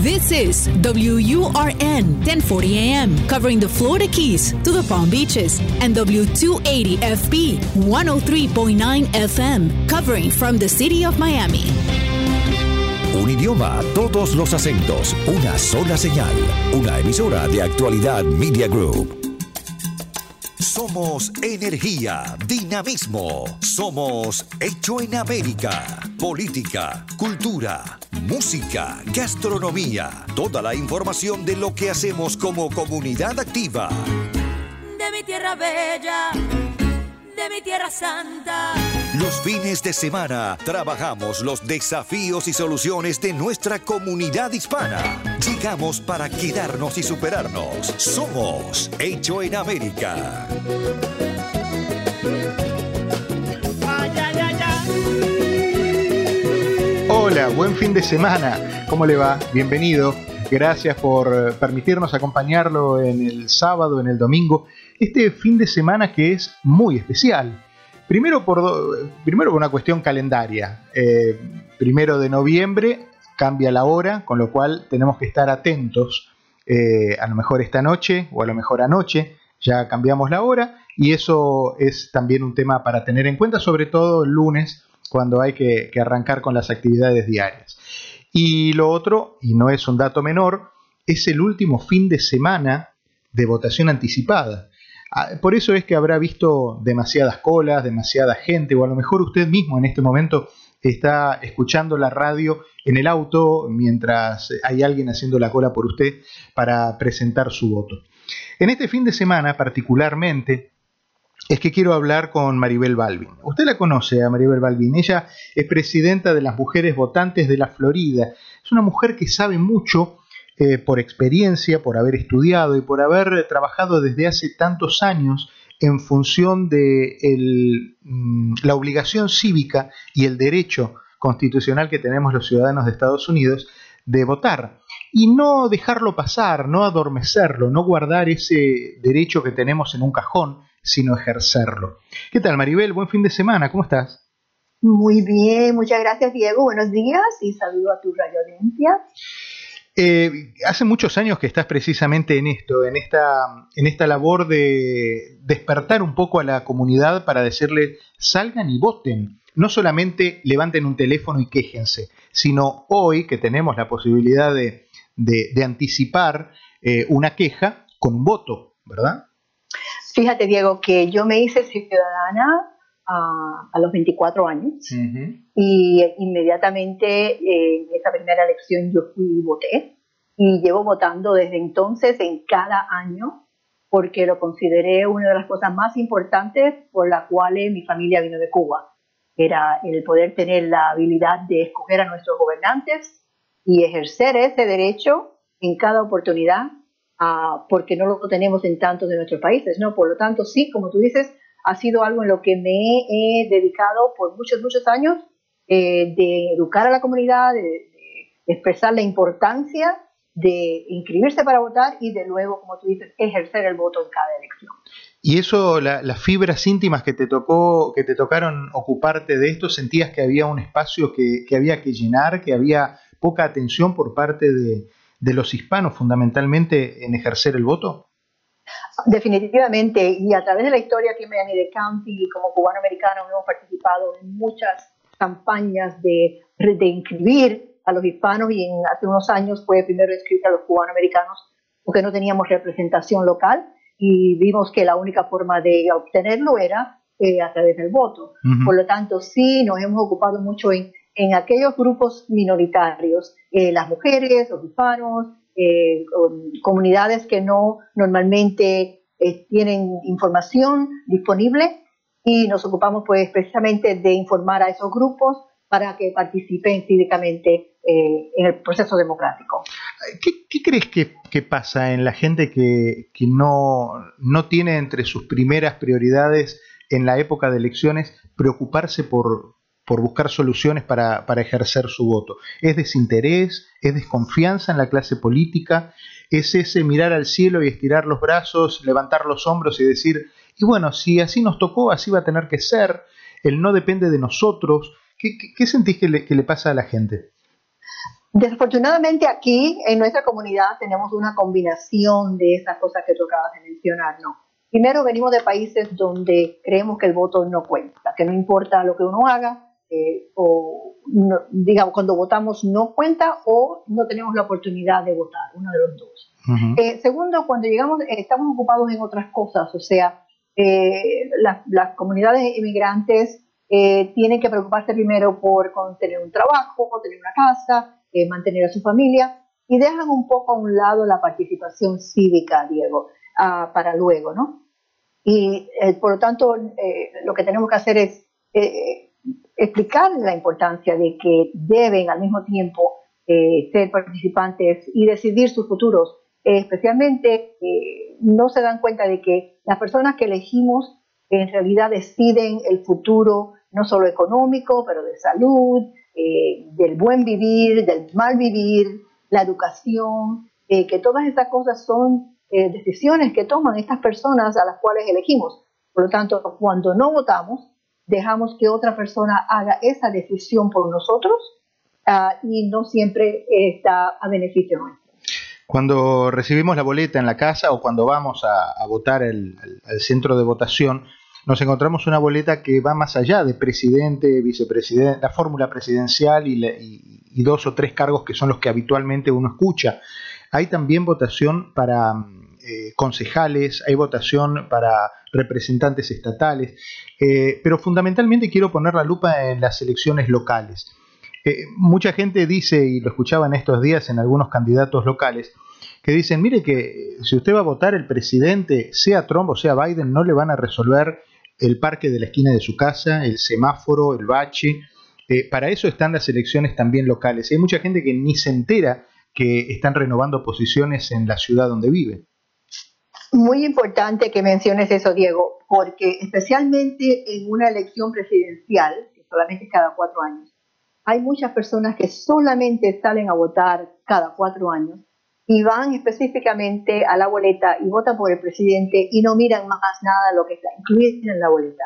This is WURN 1040 AM, covering the Florida Keys to the Palm Beaches, and W280FB 103.9 FM, covering from the city of Miami. Un idioma, todos los acentos, una sola señal, una emisora de actualidad Media Group. Somos energía, dinamismo. Somos hecho en América. Política, cultura, música, gastronomía. Toda la información de lo que hacemos como comunidad activa. De mi tierra bella, de mi tierra santa. Los fines de semana trabajamos los desafíos y soluciones de nuestra comunidad hispana. Llegamos para quedarnos y superarnos. Somos Hecho en América. Hola, buen fin de semana. ¿Cómo le va? Bienvenido. Gracias por eh, permitirnos acompañarlo en el sábado, en el domingo. Este fin de semana que es muy especial. Primero por, primero una cuestión calendaria. Eh, primero de noviembre cambia la hora, con lo cual tenemos que estar atentos. Eh, a lo mejor esta noche o a lo mejor anoche ya cambiamos la hora y eso es también un tema para tener en cuenta, sobre todo el lunes cuando hay que arrancar con las actividades diarias. Y lo otro, y no es un dato menor, es el último fin de semana de votación anticipada. Ah, por eso es que habrá visto demasiadas colas, demasiada gente, o a lo mejor usted mismo en este momento está escuchando la radio en el auto mientras hay alguien haciendo la cola por usted para presentar su voto. En este fin de semana particularmente es que quiero hablar con Maribel Balvin. Usted la conoce a Maribel Balvin. Ella es presidenta de las mujeres votantes de la Florida. Es una mujer que sabe mucho eh, por experiencia, por haber estudiado y por haber trabajado desde hace tantos años en función de mm, la obligación cívica y el derecho constitucional que tenemos los ciudadanos de Estados Unidos de votar y no dejarlo pasar, no adormecerlo, no guardar ese derecho que tenemos en un cajón, sino ejercerlo. ¿Qué tal Maribel? Buen fin de semana, ¿cómo estás? Muy bien, muchas gracias Diego, buenos días y saludo a tu radio. Eh, hace muchos años que estás precisamente en esto, en esta, en esta labor de despertar un poco a la comunidad para decirle salgan y voten. No solamente levanten un teléfono y quéjense, sino hoy que tenemos la posibilidad de, de, anticipar eh, una queja con un voto, ¿verdad? Fíjate, Diego, que yo me hice ciudadana a, a los 24 años Uh -huh. y inmediatamente eh, en esa primera elección yo fui y voté y llevo votando desde entonces en cada año porque lo consideré una de las cosas más importantes por la cual mi familia vino de Cuba. Era el poder tener la habilidad de escoger a nuestros gobernantes y ejercer ese derecho en cada oportunidad uh, porque no lo tenemos en tantos de nuestros países, ¿no? Por lo tanto, sí, como tú dices, ha sido algo en lo que me he dedicado por muchos, muchos años, eh, de educar a la comunidad, de, expresar la importancia de inscribirse para votar y de luego, como tú dices, ejercer el voto en cada elección. Y eso, la, las fibras íntimas que te tocó, que te tocaron ocuparte de esto, sentías que había un espacio que, que había que llenar, que había poca atención por parte de, de los hispanos fundamentalmente en ejercer el voto? Definitivamente, y a través de la historia aquí en Miami-Dade County, como cubano-americano, hemos participado en muchas campañas de, de inscribir a los hispanos y en, hace unos años fue primero inscribir a los cubano-americanos porque no teníamos representación local y vimos que la única forma de obtenerlo era eh, a través del voto. Uh -huh. Por lo tanto, sí nos hemos ocupado mucho en, en aquellos grupos minoritarios, eh, las mujeres, los hispanos, eh, comunidades que no normalmente eh, tienen información disponible y nos ocupamos pues precisamente de informar a esos grupos para que participen cívicamente eh, en el proceso democrático. ¿Qué, qué crees que, que, pasa en la gente que, que no, no tiene entre sus primeras prioridades en la época de elecciones preocuparse por, por buscar soluciones para, para, ejercer su voto. ¿Es desinterés? ¿Es desconfianza en la clase política? ¿Es ese mirar al cielo y estirar los brazos, levantar los hombros y decir, y bueno, si así nos tocó, así va a tener que ser, el no depende de nosotros? ¿Qué, qué, sentís que le, que le, pasa a la gente? Desafortunadamente aquí en nuestra comunidad tenemos una combinación de esas cosas que tú acabas de mencionar, ¿no? Primero venimos de países donde creemos que el voto no cuenta, que no importa lo que uno haga, eh, o digamos cuando votamos no cuenta o no tenemos la oportunidad de votar, uno de los dos. Eh, segundo, cuando llegamos eh, estamos ocupados en otras cosas, o sea, las comunidades inmigrantes tienen que preocuparse primero por tener un trabajo, tener una casa, mantener a su familia y dejan un poco a un lado la participación cívica, Diego, ah, para luego, ¿no? Y por lo tanto, lo que tenemos que hacer es explicar la importancia de que deben al mismo tiempo eh, ser participantes y decidir sus futuros. especialmente eh, no se dan cuenta de que las personas que elegimos en realidad deciden el futuro no solo económico, pero de salud, eh, del buen vivir, del mal vivir, la educación, que todas estas cosas son decisiones que toman estas personas a las cuales elegimos. Por lo tanto, cuando no votamos, dejamos que otra persona haga esa decisión por nosotros ah, y no siempre está a beneficio nuestro. Cuando recibimos la boleta en la casa o cuando vamos a, votar al centro de votación, nos encontramos una boleta que va más allá de presidente, vicepresidente, la fórmula presidencial y, dos o tres cargos que son los que habitualmente uno escucha. Hay también votación para eh, concejales, hay votación para representantes estatales, eh, pero fundamentalmente quiero poner la lupa en las elecciones locales. Eh, mucha gente dice, y lo escuchaba en estos días en algunos candidatos locales, que dicen, mire que si usted va a votar el presidente, sea Trump o sea Biden, no le van a resolver el parque de la esquina de su casa, el semáforo, el bache. Eh, para eso están las elecciones también locales. hay mucha gente que ni se entera que están renovando posiciones en la ciudad donde vive. Muy importante que menciones eso, Diego, porque especialmente en una elección presidencial, que solamente es cada cuatro años, hay muchas personas que solamente salen a votar cada cuatro años y van específicamente a la boleta y votan por el presidente y no miran más nada lo que está incluido en la boleta.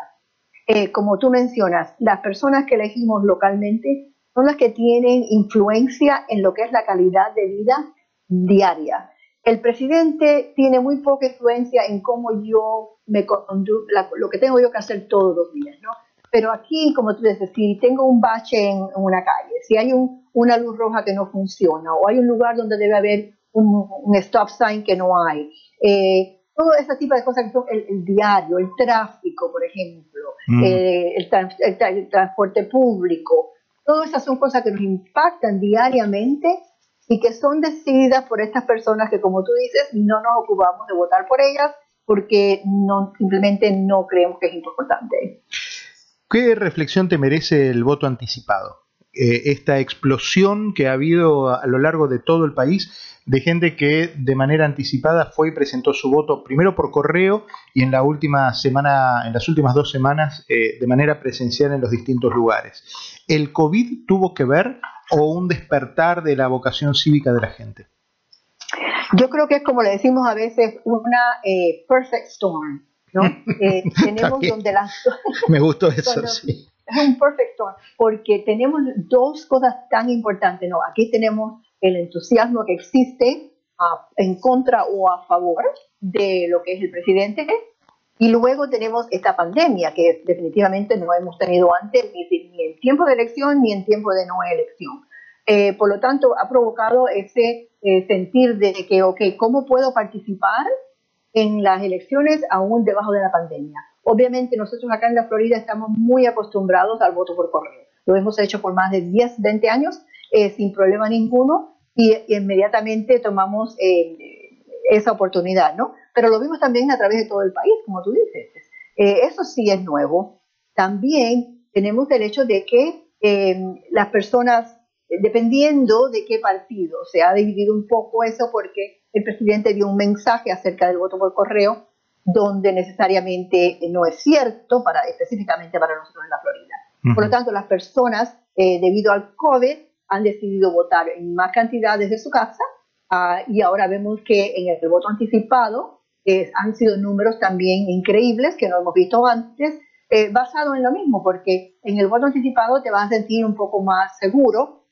Eh, como tú mencionas, las personas que elegimos localmente son las que tienen influencia en lo que es la calidad de vida diaria el presidente tiene muy poca influencia en cómo yo me conduzco, lo que tengo yo que hacer todos los días, ¿no? Pero aquí, como tú dices, si tengo un bache en, una calle, si hay una luz roja que no funciona, o hay un lugar donde debe haber un, stop sign que no hay, eh, todo ese tipo de cosas que son el, diario, el tráfico, por ejemplo, mm. eh, el, transporte público, todas esas son cosas que nos impactan diariamente y que son decididas por estas personas que, como tú dices, no nos ocupamos de votar por ellas porque no, simplemente no creemos que es importante. ¿Qué reflexión te merece el voto anticipado? Eh, esta explosión que ha habido a lo largo de todo el país de gente que de manera anticipada fue y presentó su voto primero por correo y en la última semana, en las últimas dos semanas, eh, de manera presencial en los distintos lugares. ¿El COVID tuvo que ver o un despertar de la vocación cívica de la gente? Yo creo que es como le decimos a veces una eh, perfect storm, ¿no? Eh, tenemos donde las me gustó eso, sí. Es un perfect storm porque tenemos dos cosas tan importantes, ¿no? Aquí tenemos el entusiasmo que existe ah, en contra o a favor de lo que es el presidente y luego tenemos esta pandemia que definitivamente no hemos tenido antes, ni, en tiempo de elección ni en tiempo de no elección. Eh, por lo tanto, ha provocado ese eh, sentir de que, ok, ¿cómo puedo participar en las elecciones aún debajo de la pandemia? Obviamente nosotros acá en la Florida estamos muy acostumbrados al voto por correo. Lo hemos hecho por más de 10, 20 años eh, sin problema ninguno y, inmediatamente tomamos esa oportunidad, ¿no? Pero lo vimos también a través de todo el país, como tú dices. Eh, eso sí es nuevo. También tenemos el hecho de que em, las personas, dependiendo de qué partido, se ha dividido un poco eso porque el presidente dio un mensaje acerca del voto por correo, donde necesariamente no es cierto, para, específicamente para nosotros en la Florida. Por lo tanto, las personas, eh, debido al COVID, han decidido votar en más cantidad desde su casa ah, y ahora vemos que en el voto anticipado han sido números también increíbles que no hemos visto antes, eh, basado en lo mismo, porque en el voto anticipado te vas a sentir un poco más seguro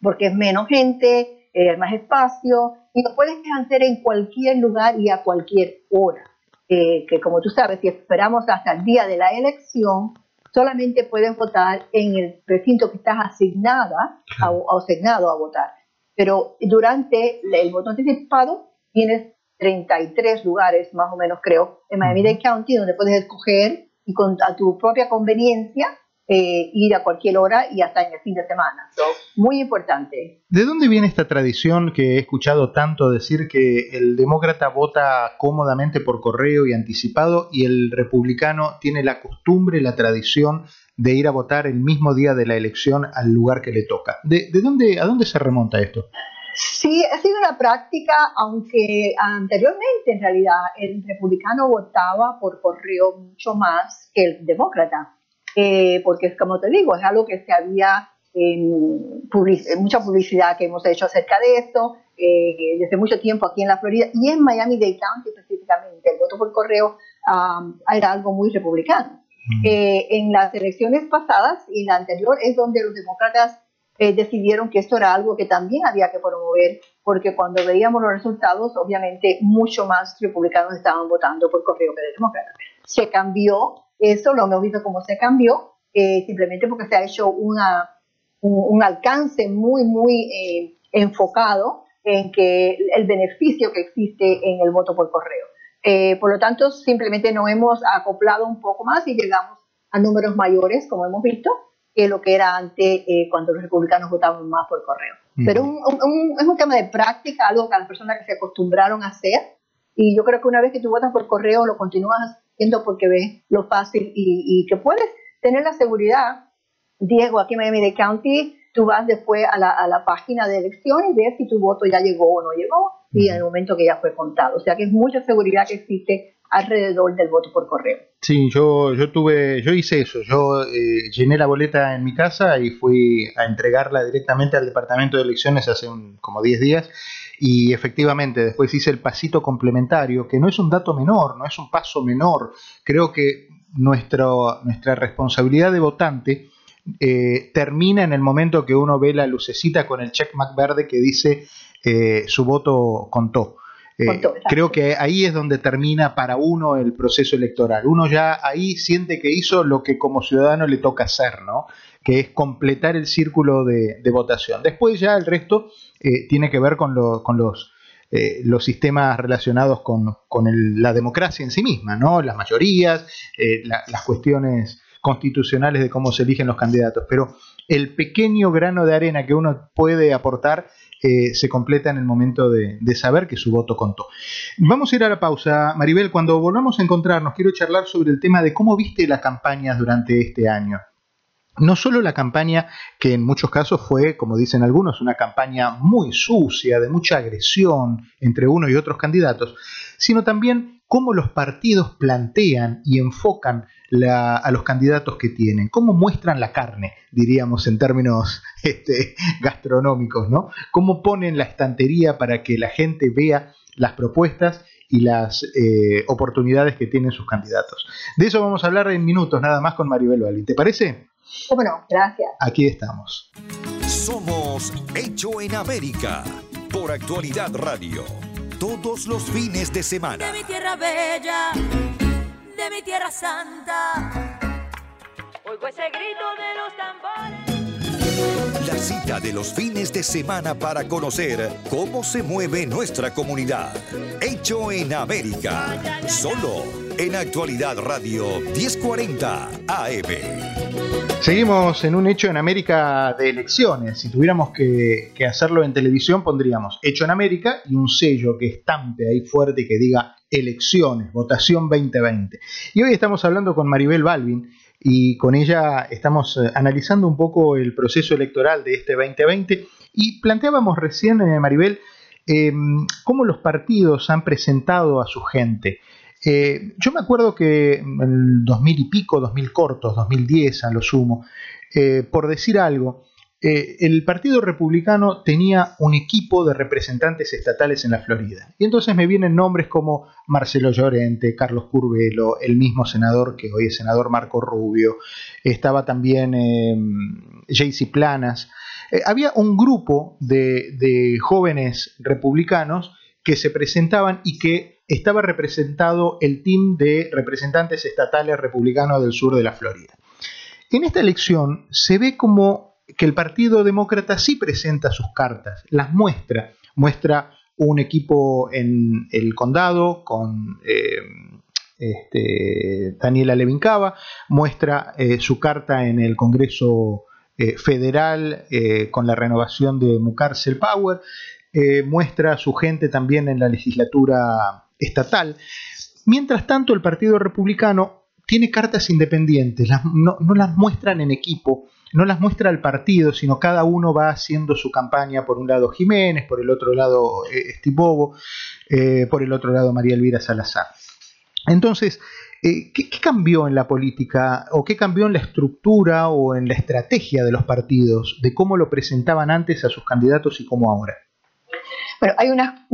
porque es menos gente, eh, más espacio, y lo puedes hacer en cualquier lugar y a cualquier hora. Eh, que como tú sabes, si esperamos hasta el día de la elección, solamente puedes votar en el recinto que estás asignada o asignado a votar. Pero durante el voto anticipado tienes 33 lugares, más o menos creo, en Miami-Dade County, donde puedes escoger y con, a tu propia conveniencia eh, ir a cualquier hora y hasta en el fin de semana. muy importante. ¿De dónde viene esta tradición que he escuchado tanto decir que el demócrata vota cómodamente por correo y anticipado y el republicano tiene la costumbre, la tradición de ir a votar el mismo día de la elección al lugar que le toca? ¿De, de dónde, a dónde se remonta esto? Sí, ha sido una práctica, aunque anteriormente en realidad el republicano votaba por correo mucho más que el demócrata, eh, porque es como te digo, es algo que se había en mucha publicidad que hemos hecho acerca de esto eh, desde mucho tiempo aquí en la Florida y en Miami-Dade County específicamente. El voto por correo era algo muy republicano. Eh, en las elecciones pasadas y la anterior es donde los demócratas eh, decidieron que esto era algo que también había que promover, porque cuando veíamos los resultados, obviamente mucho más republicanos estaban votando por correo que de demócratas. Se cambió eso, lo hemos visto cómo se cambió, eh, simplemente porque se ha hecho una, un, alcance muy, muy eh, enfocado en que el beneficio que existe en el voto por correo. por lo tanto, simplemente nos hemos acoplado un poco más y llegamos a números mayores, como hemos visto, que lo que era antes eh, cuando los republicanos votaban más por correo. Pero es un tema de práctica, algo que las personas que se acostumbraron a hacer. Y yo creo que una vez que tú votas por correo, lo continúas haciendo porque ves lo fácil y, que puedes tener la seguridad. Diego, aquí en Miami-Dade County, tú vas después a la, a la, página de elección y ves si tu voto ya llegó o no llegó y en el momento que ya fue contado. O sea que es mucha seguridad que existe alrededor del voto por correo. Sí, yo, yo tuve, yo hice eso, yo eh, llené la boleta en mi casa y fui a entregarla directamente al departamento de elecciones hace como 10 días y efectivamente después hice el pasito complementario, que no es un dato menor, no es un paso menor, creo que nuestro, nuestra responsabilidad de votante eh, termina en el momento que uno ve la lucecita con el checkmark verde que dice eh, su voto contó. Eh, creo que ahí es donde termina para uno el proceso electoral. Uno ya ahí siente que hizo lo que como ciudadano le toca hacer, ¿no? Que es completar el círculo de, votación. Después ya el resto eh, tiene que ver con, los, eh, los sistemas relacionados con, la democracia en sí misma, ¿no? Las mayorías, las cuestiones constitucionales de cómo se eligen los candidatos. Pero el pequeño grano de arena que uno puede aportar eh, se completa en el momento de, saber que su voto contó. Vamos a ir a la pausa. Maribel, cuando volvamos a encontrarnos, quiero charlar sobre el tema de cómo viste las campañas durante este año. No solo la campaña, que en muchos casos fue, como dicen algunos, una campaña muy sucia, de mucha agresión entre uno y otros candidatos, sino también cómo los partidos plantean y enfocan a los candidatos que tienen, cómo muestran la carne, diríamos en términos este, gastronómicos, ¿no? Cómo ponen la estantería para que la gente vea las propuestas y las eh, oportunidades que tienen sus candidatos. De eso vamos a hablar en minutos, nada más con Maribel Valli. ¿Te parece? Bueno, gracias. Aquí estamos. Somos Hecho en América por Actualidad Radio todos los fines de semana. De mi tierra bella, de mi tierra santa, oigo ese grito de los tambores. Cita de los fines de semana para conocer cómo se mueve nuestra comunidad. Hecho en América. Solo en Actualidad Radio 1040 AM. Seguimos en un hecho en América de elecciones. Si tuviéramos que, hacerlo en televisión, pondríamos hecho en América y un sello que estampe ahí fuerte que diga elecciones, votación 2020. Y hoy estamos hablando con Maribel Balvin y con ella estamos eh, analizando un poco el proceso electoral de este 2020 y planteábamos recién, eh, Maribel, em, cómo los partidos han presentado a su gente. Eh, yo me acuerdo que en el 2000 y pico, 2000 cortos, 2010 a lo sumo, eh, por decir algo, eh, el Partido Republicano tenía un equipo de representantes estatales en la Florida. Y entonces me vienen nombres como Marcelo Llorente, Carlos Curvelo, el mismo senador que hoy es senador Marco Rubio, estaba también JC Planas. Eh, había un grupo de, jóvenes republicanos que se presentaban y que estaba representado el team de representantes estatales republicanos del sur de la Florida. En esta elección se ve como que el Partido Demócrata sí presenta sus cartas, las muestra, muestra un equipo en el condado con eh, este, Daniela Levincava, muestra eh, su carta en el Congreso eh, Federal con la renovación de Mucarcel Power, muestra su gente también en la legislatura estatal. Mientras tanto, el Partido Republicano tiene cartas independientes, no las muestran en equipo, no las muestra el partido, sino cada uno va haciendo su campaña, por un lado Jiménez, por el otro lado eh, eh, por el otro lado María Elvira Salazar. Entonces, eh, ¿qué, cambió en la política o qué cambió en la estructura o en la estrategia de los partidos, de cómo lo presentaban antes a sus candidatos y cómo ahora? Bueno, hay unas,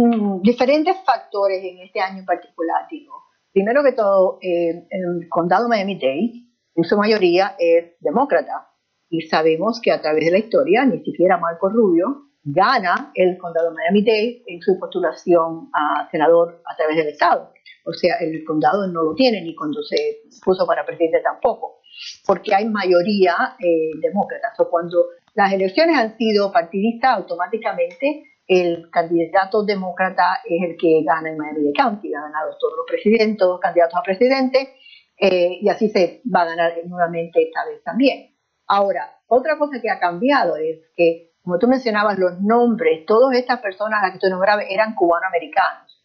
diferentes factores en este año particular, digo. Primero que todo, el condado Miami-Dade, en su mayoría, es demócrata. Y sabemos que a través de la historia, ni siquiera Marco Rubio gana el condado de Miami-Dade en su postulación a senador a través del Estado. O sea, el condado no lo tiene ni cuando se puso para presidente tampoco, porque hay mayoría eh, demócrata. O cuando las elecciones han sido partidistas, automáticamente el candidato demócrata es el que gana en Miami-Dade County. Ha ganado todos los presidentes, todos los candidatos a presidente, eh, y así se va a ganar nuevamente esta vez también. Ahora, otra cosa que ha cambiado es que, como tú mencionabas, los nombres, todas estas personas a las que tú nombrabas eran cubanoamericanos.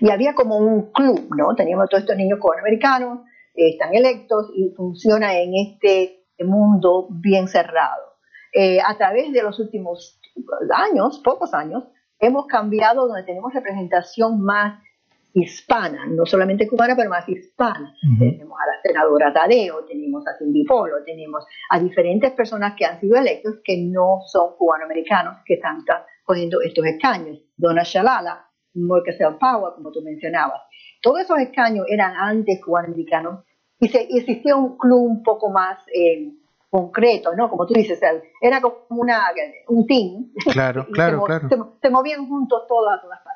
Y había como un club, ¿no? Teníamos todos estos niños cubanoamericanos, eh, están electos y funciona en este mundo bien cerrado. Eh, a través de los últimos años, pocos años, hemos cambiado donde tenemos representación más hispana, no solamente cubana, pero más hispana. Tenemos a la senadora Tadeo, tenemos a Cindy Polo, tenemos a diferentes personas que han sido electos que no son cubanoamericanos, que están cogiendo estos escaños. Donna Shalala, Morcasel Power, como tú mencionabas. Todos esos escaños eran antes cubanoamericanos y, se, existía un club un poco más eh, concreto, ¿no? Como tú dices, era como una, un team. Claro, claro, claro. Se, movían juntos todos a todas partes.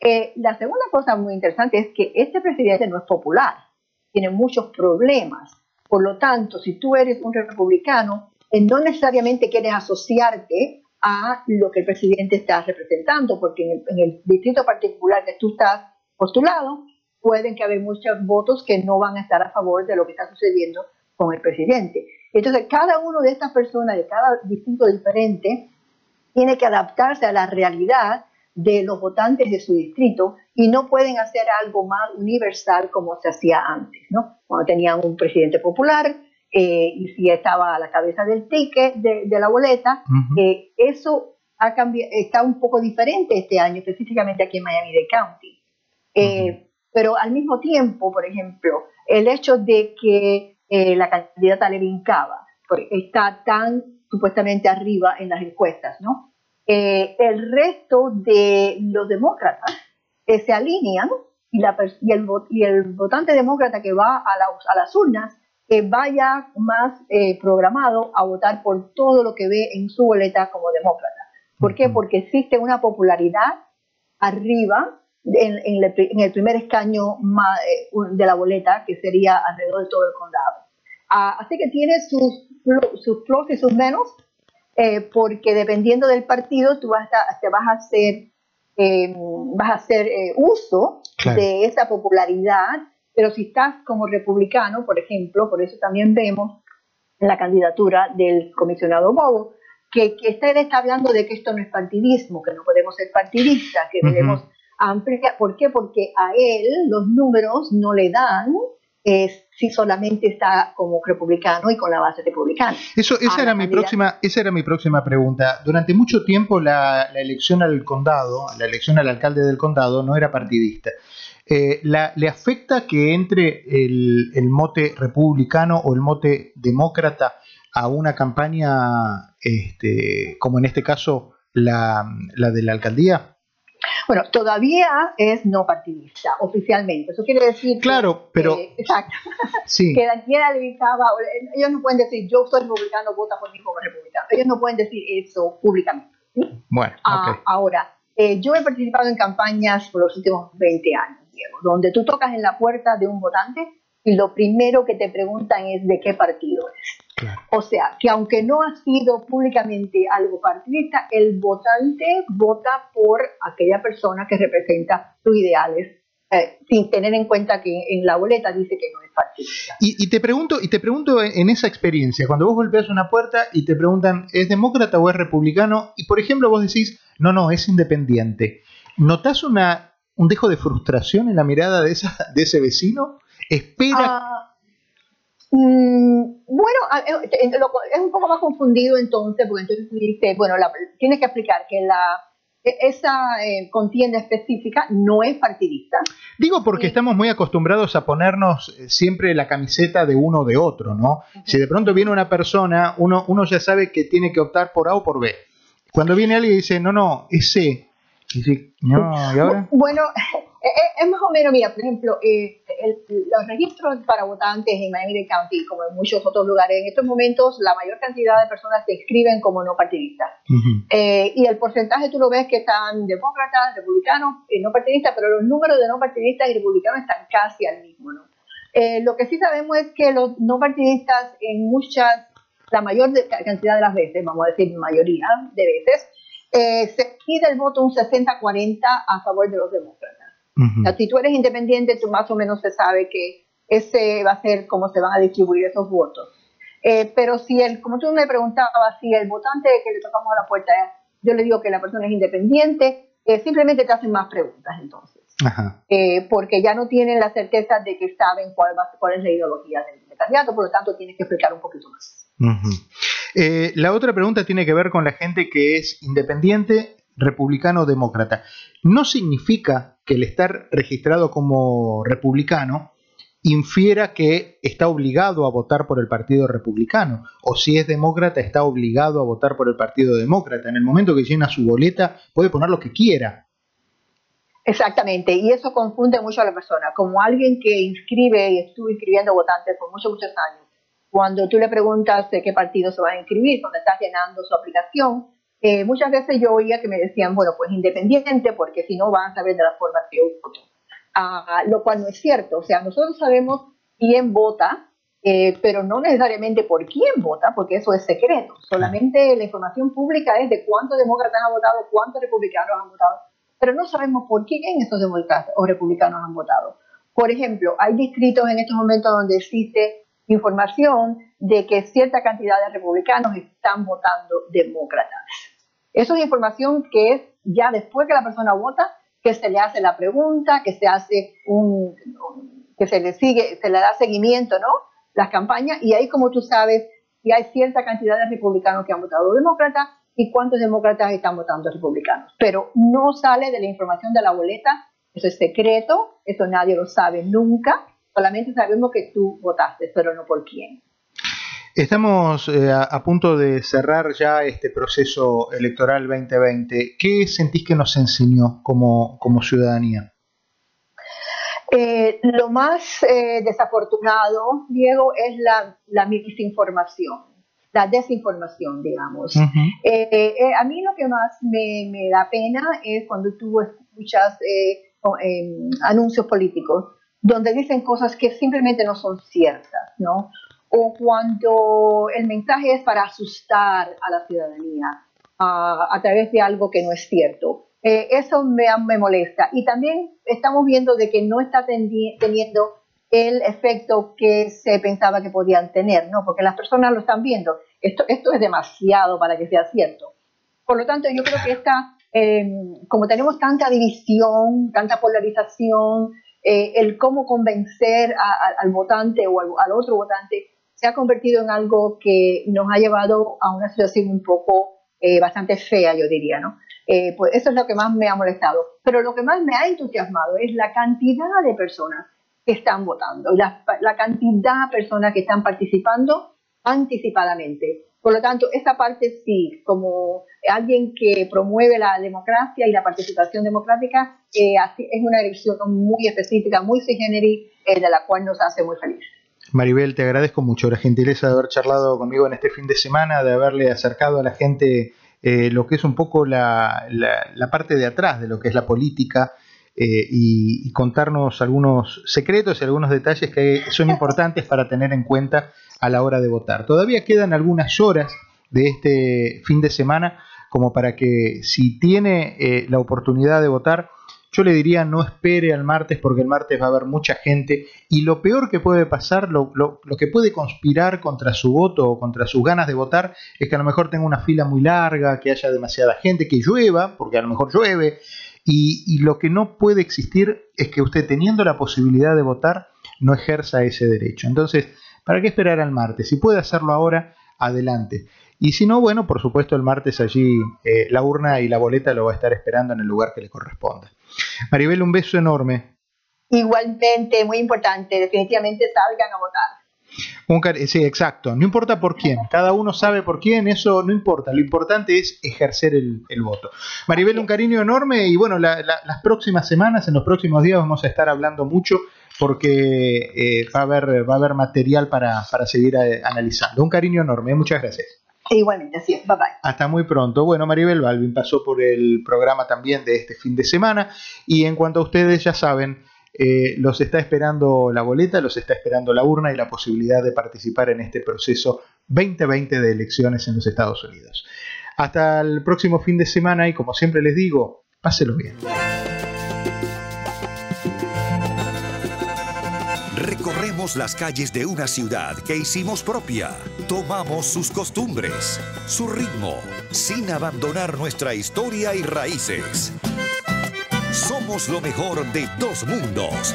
Eh, la segunda cosa muy interesante es que este presidente no es popular, tiene muchos problemas. Por lo tanto, si tú eres un republicano, eh, no necesariamente quieres asociarte a lo que el presidente está representando, porque en el, distrito particular que tú estás postulado, pueden que haya muchos votos que no van a estar a favor de lo que está sucediendo con el presidente. Entonces, cada uno de estas personas de cada distrito diferente tiene que adaptarse a la realidad de los votantes de su distrito y no pueden hacer algo más universal como se hacía antes, ¿no? Cuando tenían un presidente popular eh, y si estaba a la cabeza del ticket de, la boleta, eh, eso ha cambiado, está un poco diferente este año, específicamente aquí en Miami-Dade County. Eh, pero al mismo tiempo, por ejemplo, el hecho de que la candidata le vincaba está tan supuestamente arriba en las encuestas, ¿no? Eh, el resto de los demócratas eh, se alinean y, la, y, el, y, el, votante demócrata que va a, a las urnas vaya más eh, programado a votar por todo lo que ve en su boleta como demócrata. ¿Por qué? Porque existe una popularidad arriba en, en, el, primer escaño de la boleta, que sería alrededor de todo el condado. Ah, así que tiene sus, sus pros y sus menos, eh, porque dependiendo del partido tú vas a, te vas a hacer, eh, vas a hacer eh, uso de esa popularidad, pero si estás como republicano, por ejemplo, por eso también vemos la candidatura del comisionado Bobo, que, que está, está hablando de que esto no es partidismo, que no podemos ser partidistas, que debemos ampliar. ¿Por qué? Porque a él los números no le dan si solamente está como republicano y con la base republicana. Eso, esa, era mi próxima, esa era mi próxima pregunta. Durante mucho tiempo la, elección al condado, la elección al alcalde del condado no era partidista. Eh, ¿Le afecta que entre el, mote republicano o el mote demócrata a una campaña este, como en este caso la, la de la alcaldía? Bueno, todavía es no partidista, oficialmente. Eso quiere decir. Claro, pero. exacto. Sí. que Daniela dedicaba. Ellos no pueden decir, yo soy republicano, vota por mí como republicano. Ellos no pueden decir eso públicamente. Bueno, ah, Ahora, eh, yo he participado en campañas por los últimos 20 años, Diego, donde tú tocas en la puerta de un votante y lo primero que te preguntan es de qué partido O sea, que aunque no ha sido públicamente algo partidista, el votante vota por aquella persona que representa sus ideales, eh, sin tener en cuenta que en la boleta dice que no es partidista. Y, te pregunto, y te pregunto en esa experiencia, cuando vos golpeas una puerta y te preguntan, ¿es demócrata o es republicano? Y por ejemplo vos decís, no, no, es independiente. ¿Notás una, un dejo de frustración en la mirada de, esa, de ese vecino? ¿Espera? Ah, bueno, eh, es un poco más confundido entonces, porque entonces dice, bueno, tienes que explicar que la, e, esa eh, contienda específica no es partidista. Digo porque estamos muy acostumbrados a ponernos eh, siempre la camiseta de uno o de otro, ¿no? Si de pronto viene una persona, uno, uno ya sabe que tiene que optar por A o por B. Cuando viene alguien y dice, no, no, es C, bueno, es más o menos, mira, por ejemplo, eh, los registros para votantes en Miami-Dade County, como en muchos otros lugares, en estos momentos la mayor cantidad de personas se inscriben como no partidistas. Eh, y el porcentaje tú lo ves que están demócratas, republicanos y no partidistas, pero los números de no partidistas y republicanos están casi al mismo. ¿no? Eh, lo que sí sabemos es que los no partidistas en muchas, la mayor cantidad de las veces, vamos a decir mayoría de veces, eh, se pide el voto un 60-40 a favor de los demócratas. si tú eres independiente, tú más o menos se sabe que ese va a ser cómo se van a distribuir esos votos. Eh, pero si el, como tú me preguntabas, si el votante que le tocamos a la puerta, yo le digo que la persona es independiente, eh, simplemente te hacen más preguntas entonces. porque ya no tienen la certeza de que saben cuál, va, cuál es la ideología del, candidato, por lo tanto tienes que explicar un poquito más. Eh, la otra pregunta tiene que ver con la gente que es independiente, republicano o demócrata. No significa que el estar registrado como republicano infiera que está obligado a votar por el Partido Republicano, o si es demócrata está obligado a votar por el Partido Demócrata. En el momento que llena su boleta puede poner lo que quiera. Exactamente, y eso confunde mucho a la persona. Como alguien que inscribe y estuvo inscribiendo votantes por muchos, muchos años, cuando tú le preguntas de qué partido se va a inscribir, cuando estás llenando su aplicación, eh, muchas veces yo oía que me decían, bueno, pues independiente, porque si no van a saber de la forma que yo voto. Ah, lo cual no es cierto. O sea, nosotros sabemos quién vota, eh, pero no necesariamente por quién vota, porque eso es secreto. Solamente la información pública es de cuántos demócratas han votado, cuántos republicanos han votado, pero no sabemos por quién esos demócratas o republicanos han votado. Por ejemplo, hay distritos en estos momentos donde existe información de que cierta cantidad de republicanos están votando demócratas. Eso es información que es ya después que la persona vota, que se le hace la pregunta, que se hace un, que se le sigue, se le da seguimiento, ¿no? Las campañas, y ahí como tú sabes, si hay cierta cantidad de republicanos que han votado demócratas y cuántos demócratas están votando republicanos. Pero no sale de la información de la boleta, eso es secreto, eso nadie lo sabe nunca, Solamente sabemos que tú votaste, pero no por quién. Estamos eh, a, punto de cerrar ya este proceso electoral 2020. ¿Qué sentís que nos enseñó como, como ciudadanía? Eh, lo más eh, desafortunado, Diego, es la, la misinformación, la desinformación, digamos. a mí lo que más me, me, da pena es cuando tú escuchas anuncios políticos donde dicen cosas que simplemente no son ciertas, ¿no? O cuando el mensaje es para asustar a la ciudadanía a, través de algo que no es cierto. Eh, eso me, me, molesta. Y también estamos viendo de que no está teniendo el efecto que se pensaba que podían tener, ¿no? Porque las personas lo están viendo. Esto, esto es demasiado para que sea cierto. Por lo tanto, yo creo que esta, eh, como tenemos tanta división, tanta polarización, eh, el cómo convencer al votante o al, otro votante se ha convertido en algo que nos ha llevado a una situación un poco eh, bastante fea, yo diría, ¿no? Eh, pues eso es lo que más me ha molestado. Pero lo que más me ha entusiasmado es la cantidad de personas que están votando, la, la cantidad de personas que están participando anticipadamente. Por lo tanto, esta parte sí, como alguien que promueve la democracia y la participación democrática, eh, es una elección muy específica, muy sui generis, eh, de la cual nos hace muy feliz. Maribel, te agradezco mucho la gentileza de haber charlado conmigo en este fin de semana, de haberle acercado a la gente eh, lo que es un poco la, parte de atrás de lo que es la política eh, y, contarnos algunos secretos y algunos detalles que son importantes para tener en cuenta a la hora de votar. Todavía quedan algunas horas de este fin de semana como para que si tiene eh, la oportunidad de votar, yo le diría no espere al martes porque el martes va a haber mucha gente y lo peor que puede pasar, lo, que puede conspirar contra su voto o contra sus ganas de votar es que a lo mejor tenga una fila muy larga, que haya demasiada gente, que llueva, porque a lo mejor llueve, y lo que no puede existir es que usted teniendo la posibilidad de votar no ejerza ese derecho. Entonces, ¿para qué esperar al martes? Si puede hacerlo ahora, adelante. Y si no, bueno, por supuesto el martes allí eh, la urna y la boleta lo va a estar esperando en el lugar que le corresponda. Maribel, un beso enorme. Igualmente, muy importante, definitivamente salgan a votar. sí, exacto. No importa por quién, cada uno sabe por quién, eso no importa. Lo importante es ejercer el, voto. Maribel, un cariño enorme y bueno, las próximas semanas, en los próximos días vamos a estar hablando mucho porque eh, va, a haber, va a haber material para, para seguir eh, analizando. Un cariño enorme, muchas gracias. Igualmente, así es. Bye bye. Hasta muy pronto. Bueno, Maribel Balvin pasó por el programa también de este fin de semana. Y en cuanto a ustedes, ya saben, eh, los está esperando la boleta, los está esperando la urna y la posibilidad de participar en este proceso 2020 de elecciones en los Estados Unidos. Hasta el próximo fin de semana y como siempre les digo, páselo bien. Recorremos las calles de una ciudad que hicimos propia. Tomamos sus costumbres, su ritmo, sin abandonar nuestra historia y raíces. Somos lo mejor de dos mundos.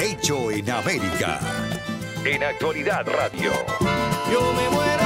Hecho en América. En Actualidad Radio. Yo me muero